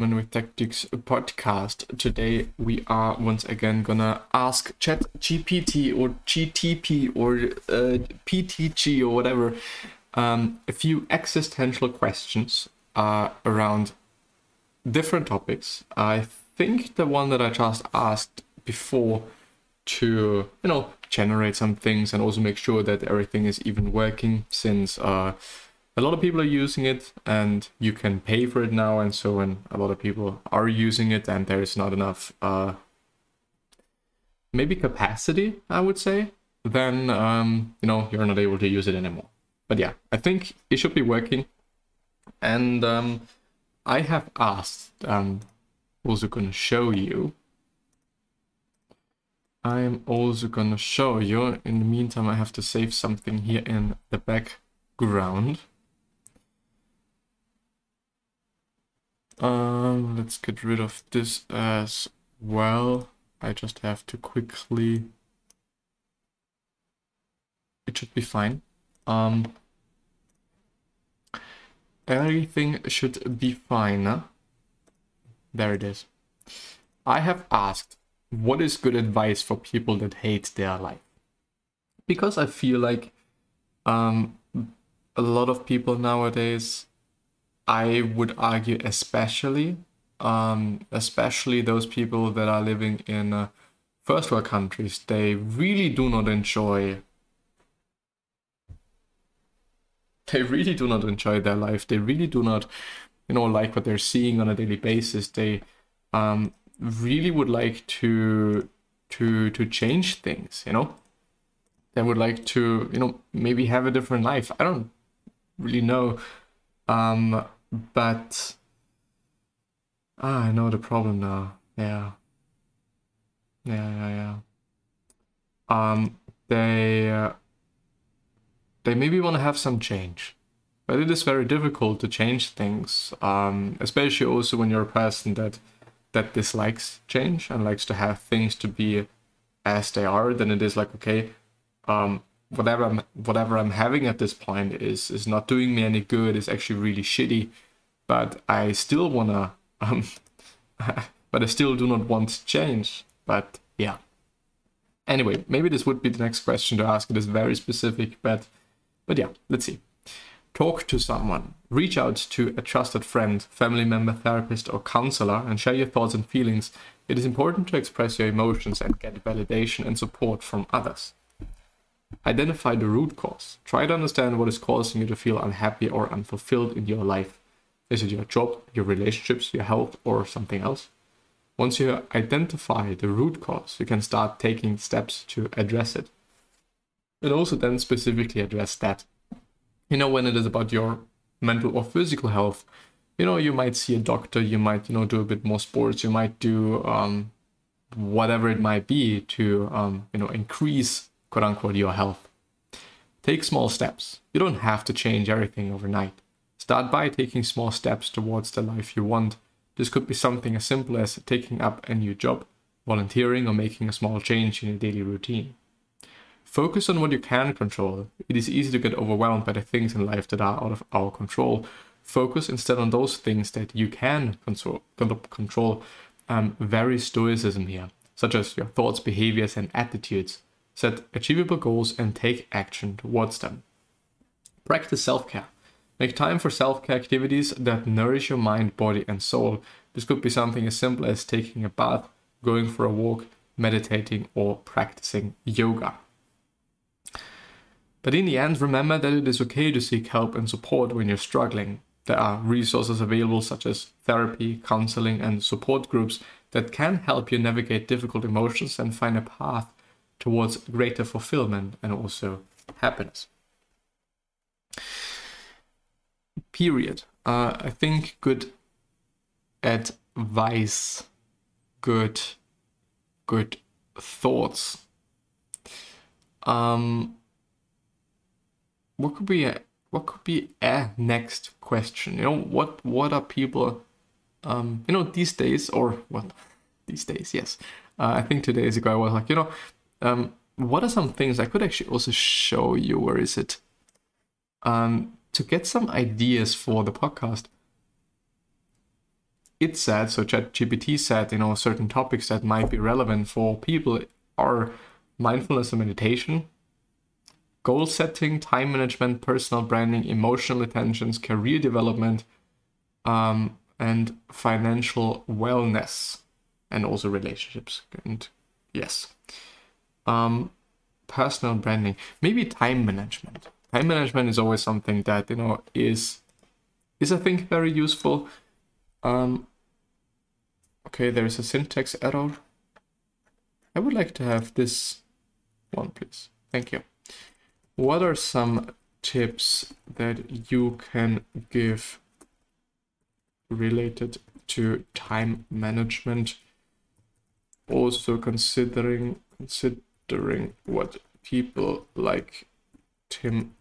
When with Tactics podcast. Today we are once again gonna ask Chat GPT or GTP or uh, PTG or whatever um, a few existential questions uh, around different topics. I think the one that I just asked before to you know generate some things and also make sure that everything is even working since uh, a lot of people are using it and you can pay for it now and so when a lot of people are using it and there is not enough uh, maybe capacity i would say then um, you know you're not able to use it anymore. But yeah i think it should be working. And um, i have asked um, also gonna show you? I'm also gonna show you. In the meantime i have to save something here in the background Um, let's get rid of this as well. I just have to quickly... It should be fine. Um, everything should be fine. There it is. I have asked, what is good advice for people that hate their life? Because I feel like um, a lot of people nowadays I would argue, especially, um, especially those people that are living in uh, first world countries, they really do not enjoy. They really do not enjoy their life. They really do not, you know, like what they're seeing on a daily basis. They um, really would like to to to change things. You know, they would like to, you know, maybe have a different life. I don't really know. Um, but ah, I know the problem now. Yeah. Yeah, yeah, yeah. Um, they uh, they maybe want to have some change, but it is very difficult to change things. Um, especially also when you're a person that that dislikes change and likes to have things to be as they are. Then it is like okay, um, whatever I'm whatever I'm having at this point is is not doing me any good. It's actually really shitty, but I still wanna um, but I still do not want change. But yeah. Anyway, maybe this would be the next question to ask. It is very specific, but but yeah, let's see. Talk to someone. Reach out to a trusted friend, family member, therapist, or counselor and share your thoughts and feelings. It is important to express your emotions and get validation and support from others. Identify the root cause. Try to understand what is causing you to feel unhappy or unfulfilled in your life. Is it your job, your relationships, your health, or something else? Once you identify the root cause, you can start taking steps to address it. And also then specifically address that. You know, when it is about your mental or physical health, you know, you might see a doctor, you might, you know, do a bit more sports, you might do um, whatever it might be to, um, you know, increase quote unquote, your health. Take small steps. You don't have to change everything overnight. Start by taking small steps towards the life you want. This could be something as simple as taking up a new job, volunteering, or making a small change in your daily routine. Focus on what you can control. It is easy to get overwhelmed by the things in life that are out of our control. Focus instead on those things that you can control. Um, very stoicism here, such as your thoughts, behaviors, and attitudes. Set achievable goals and take action towards them. Practice self care. Make time for self care activities that nourish your mind, body, and soul. This could be something as simple as taking a bath, going for a walk, meditating, or practicing yoga. But in the end, remember that it is okay to seek help and support when you're struggling. There are resources available such as therapy, counseling, and support groups that can help you navigate difficult emotions and find a path towards greater fulfillment and also happiness. Period. Uh, I think good advice, good, good thoughts. Um, what could be a what could be a next question? You know, what what are people, um, you know, these days or what these days? Yes, uh, I think two days ago I was like, you know, um, what are some things I could actually also show you? Where is it? Um, to get some ideas for the podcast. it said, so ChatGPT said, you know, certain topics that might be relevant for people are mindfulness and meditation, goal setting, time management, personal branding, emotional attentions, career development, um, and financial wellness, and also relationships. And yes, um, personal branding, maybe time management. Time management is always something that you know is is I think very useful. Um, okay, there is a syntax error. I would like to have this one, please. Thank you. What are some tips that you can give related to time management? Also considering considering what people like Tim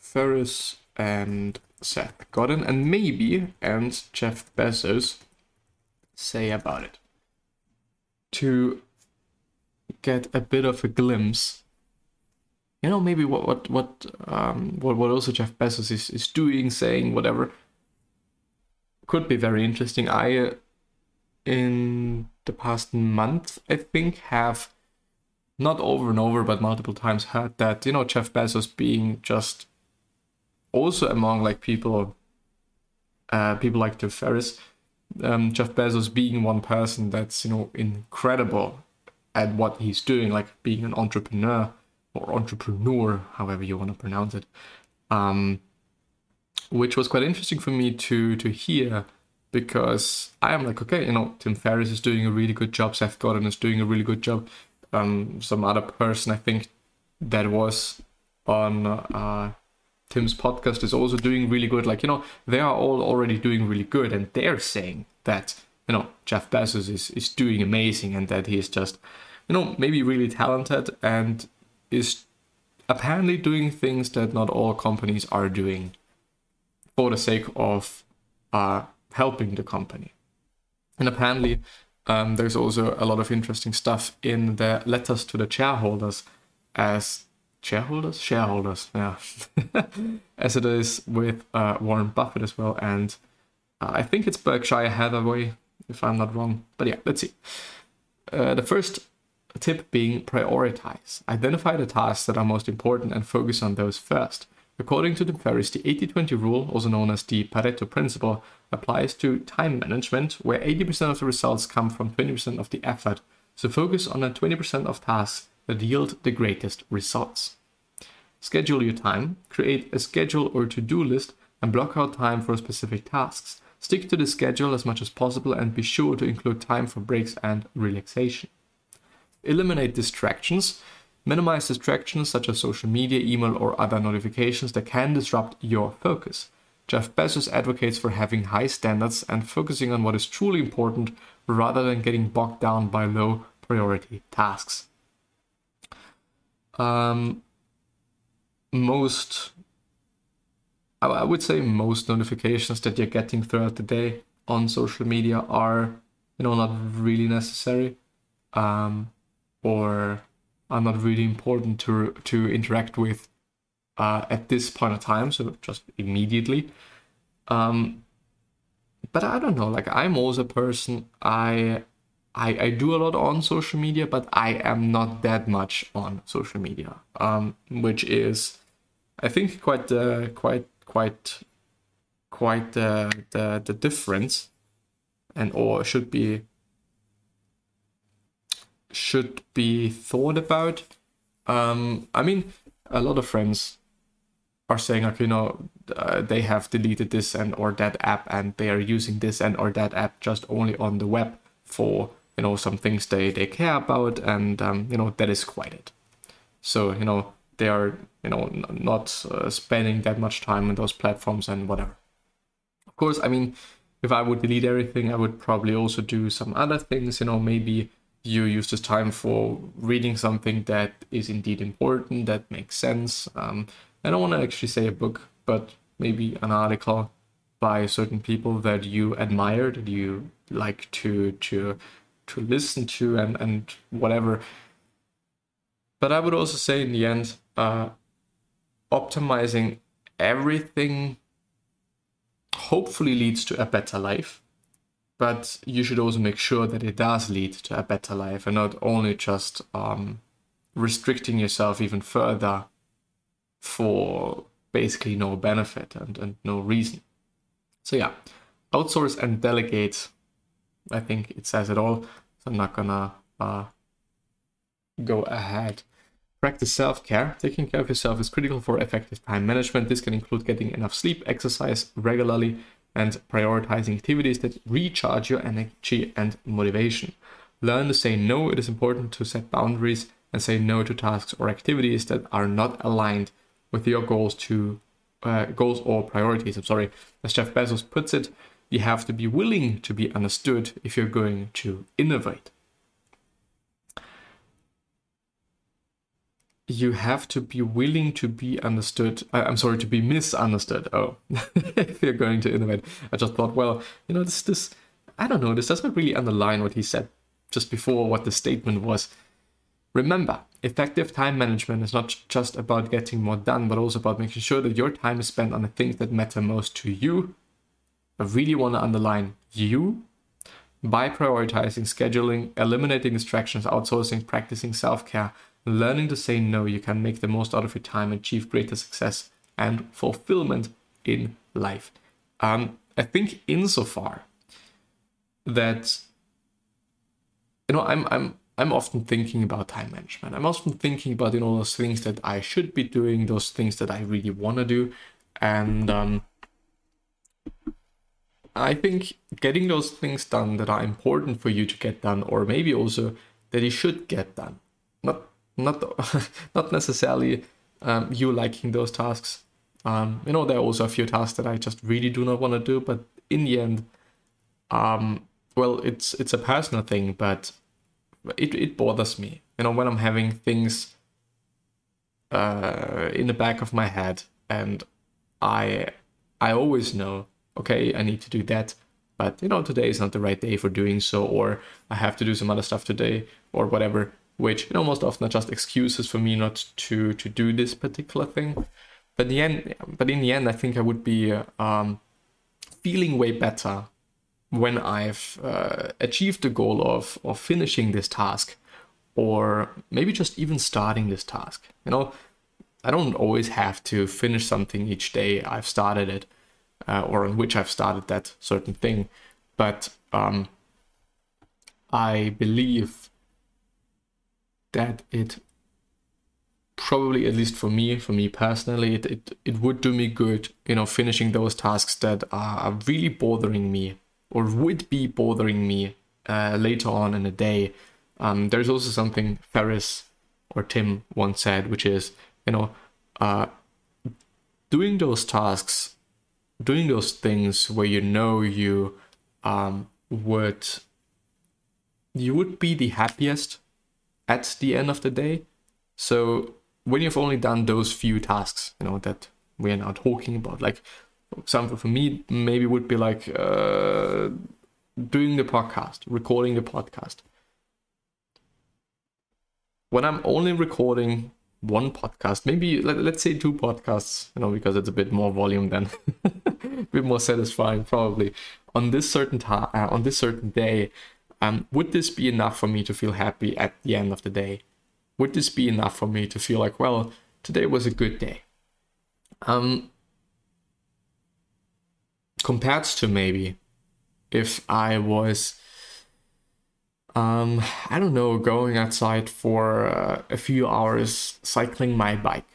Ferriss and Seth Godin and maybe and Jeff Bezos say about it. To get a bit of a glimpse you know maybe what what what um what, what also jeff bezos is, is doing saying whatever could be very interesting i uh, in the past month i think have not over and over but multiple times heard that you know jeff bezos being just also among like people uh people like jeff ferriss um, jeff bezos being one person that's you know incredible at what he's doing like being an entrepreneur or entrepreneur, however you want to pronounce it, um, which was quite interesting for me to to hear because I am like, okay, you know, Tim Ferriss is doing a really good job, Seth Godin is doing a really good job. Um, some other person I think that was on uh, Tim's podcast is also doing really good. Like, you know, they are all already doing really good, and they're saying that, you know, Jeff Bezos is, is doing amazing and that he is just, you know, maybe really talented and is apparently doing things that not all companies are doing for the sake of uh, helping the company. And apparently, um, there's also a lot of interesting stuff in the letters to the shareholders as shareholders shareholders yeah as it is with uh, warren buffett as well and uh, i think it's berkshire hathaway if i'm not wrong but yeah let's see uh, the first tip being prioritize. Identify the tasks that are most important and focus on those first. According to Tim Ferriss, the 80 20 rule, also known as the Pareto principle, applies to time management, where 80% of the results come from 20% of the effort. So focus on the 20% of tasks that yield the greatest results. Schedule your time, create a schedule or to do list, and block out time for specific tasks. Stick to the schedule as much as possible and be sure to include time for breaks and relaxation. Eliminate distractions. Minimize distractions such as social media, email, or other notifications that can disrupt your focus. Jeff Bezos advocates for having high standards and focusing on what is truly important rather than getting bogged down by low priority tasks. Um, most, I would say, most notifications that you're getting throughout the day on social media are, you know, not really necessary. Um, or are not really important to to interact with uh, at this point of time. So just immediately. Um, but I don't know. Like I'm also a person. I I, I do a lot on social media, but I am not that much on social media, um, which is, I think, quite uh, quite quite quite uh, the the difference, and or should be should be thought about. Um, I mean, a lot of friends are saying, like, you know, uh, they have deleted this and or that app, and they are using this and or that app just only on the web for you know some things they they care about, and um, you know that is quite it. So you know they are you know not uh, spending that much time on those platforms and whatever. Of course, I mean, if I would delete everything, I would probably also do some other things. You know, maybe you use this time for reading something that is indeed important, that makes sense. Um, I don't want to actually say a book, but maybe an article by certain people that you admire, that you like to to to listen to, and and whatever. But I would also say in the end, uh, optimizing everything hopefully leads to a better life but you should also make sure that it does lead to a better life and not only just um, restricting yourself even further for basically no benefit and, and no reason. So, yeah, outsource and delegate. I think it says it all. So, I'm not gonna uh, go ahead. Practice self care. Taking care of yourself is critical for effective time management. This can include getting enough sleep, exercise regularly, and prioritizing activities that recharge your energy and motivation. Learn to say no. It is important to set boundaries and say no to tasks or activities that are not aligned with your goals to uh, goals or priorities. I'm sorry. As Jeff Bezos puts it, you have to be willing to be understood if you're going to innovate. you have to be willing to be understood. I, am sorry, to be misunderstood. Oh, if you're going to innovate, I just thought, well, you know, this, this, I don't know, this doesn't really underline what he said just before what the statement was. Remember, effective time management is not just about getting more done, but also about making sure that your time is spent on the things that matter most to you. I really want to underline you by prioritizing, scheduling, eliminating distractions, outsourcing, practicing self care learning to say no, you can make the most out of your time, achieve greater success and fulfillment in life. Um, I think insofar that you know I'm I'm I'm often thinking about time management. I'm often thinking about you know those things that I should be doing, those things that I really want to do, and um, I think getting those things done that are important for you to get done, or maybe also that you should get done. Not not not necessarily um, you liking those tasks. Um, you know, there are also a few tasks that I just really do not want to do, but in the end, um, well, it's it's a personal thing, but it it bothers me. You know, when I'm having things uh, in the back of my head, and I I always know, okay, I need to do that, but you know, today is not the right day for doing so, or I have to do some other stuff today, or whatever which you know most often are just excuses for me not to to do this particular thing. But in the end, but in the end, I think I would be um, feeling way better when I've uh, achieved the goal of of finishing this task, or maybe just even starting this task. You know, I don't always have to finish something each day I've started it, uh, or on which I've started that certain thing, but um, I believe that it probably at least for me for me personally it, it, it would do me good you know finishing those tasks that are really bothering me or would be bothering me uh, later on in the day. Um, there's also something ferriss or tim once said which is you know uh, doing those tasks doing those things where you know you um, would you would be the happiest at the end of the day. So when you've only done those few tasks, you know, that we're now talking about, like example, for me, maybe would be like uh, doing the podcast, recording the podcast. When I'm only recording one podcast, maybe let, us say two podcasts, you know, because it's a bit more volume then, a bit more satisfying probably. On this certain time, uh, on this certain day, um, would this be enough for me to feel happy at the end of the day? Would this be enough for me to feel like, well, today was a good day? Um, compared to maybe if I was, um, I don't know, going outside for uh, a few hours cycling my bike.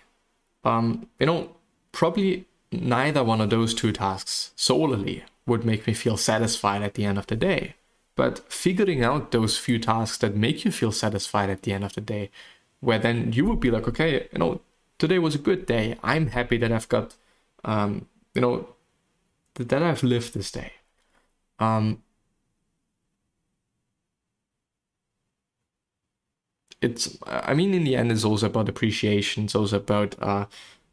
Um, you know, probably neither one of those two tasks solely would make me feel satisfied at the end of the day. But figuring out those few tasks that make you feel satisfied at the end of the day, where then you would be like, okay, you know, today was a good day. I'm happy that I've got, um, you know, that I've lived this day. Um, it's, I mean, in the end, it's also about appreciation. It's also about, uh,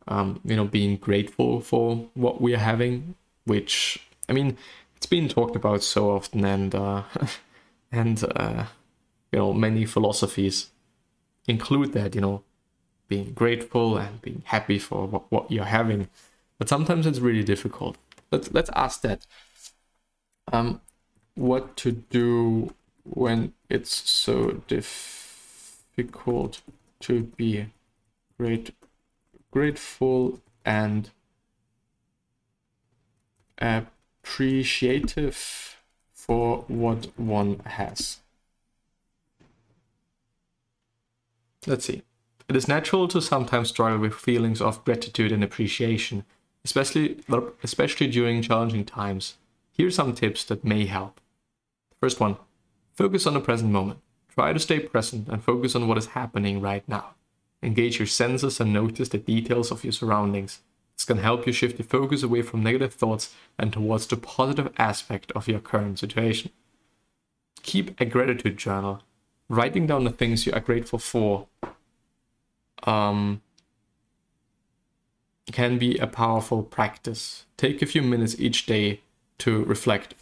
um, you know, being grateful for what we are having, which, I mean, it's been talked about so often, and uh, and uh, you know many philosophies include that. You know, being grateful and being happy for what, what you're having, but sometimes it's really difficult. Let's let's ask that. Um, what to do when it's so difficult to be great, grateful and appreciative for what one has. Let's see. It is natural to sometimes struggle with feelings of gratitude and appreciation, especially especially during challenging times. Here are some tips that may help. First one, focus on the present moment. Try to stay present and focus on what is happening right now. Engage your senses and notice the details of your surroundings. This can help you shift the focus away from negative thoughts and towards the positive aspect of your current situation. Keep a gratitude journal. Writing down the things you are grateful for um, can be a powerful practice. Take a few minutes each day to reflect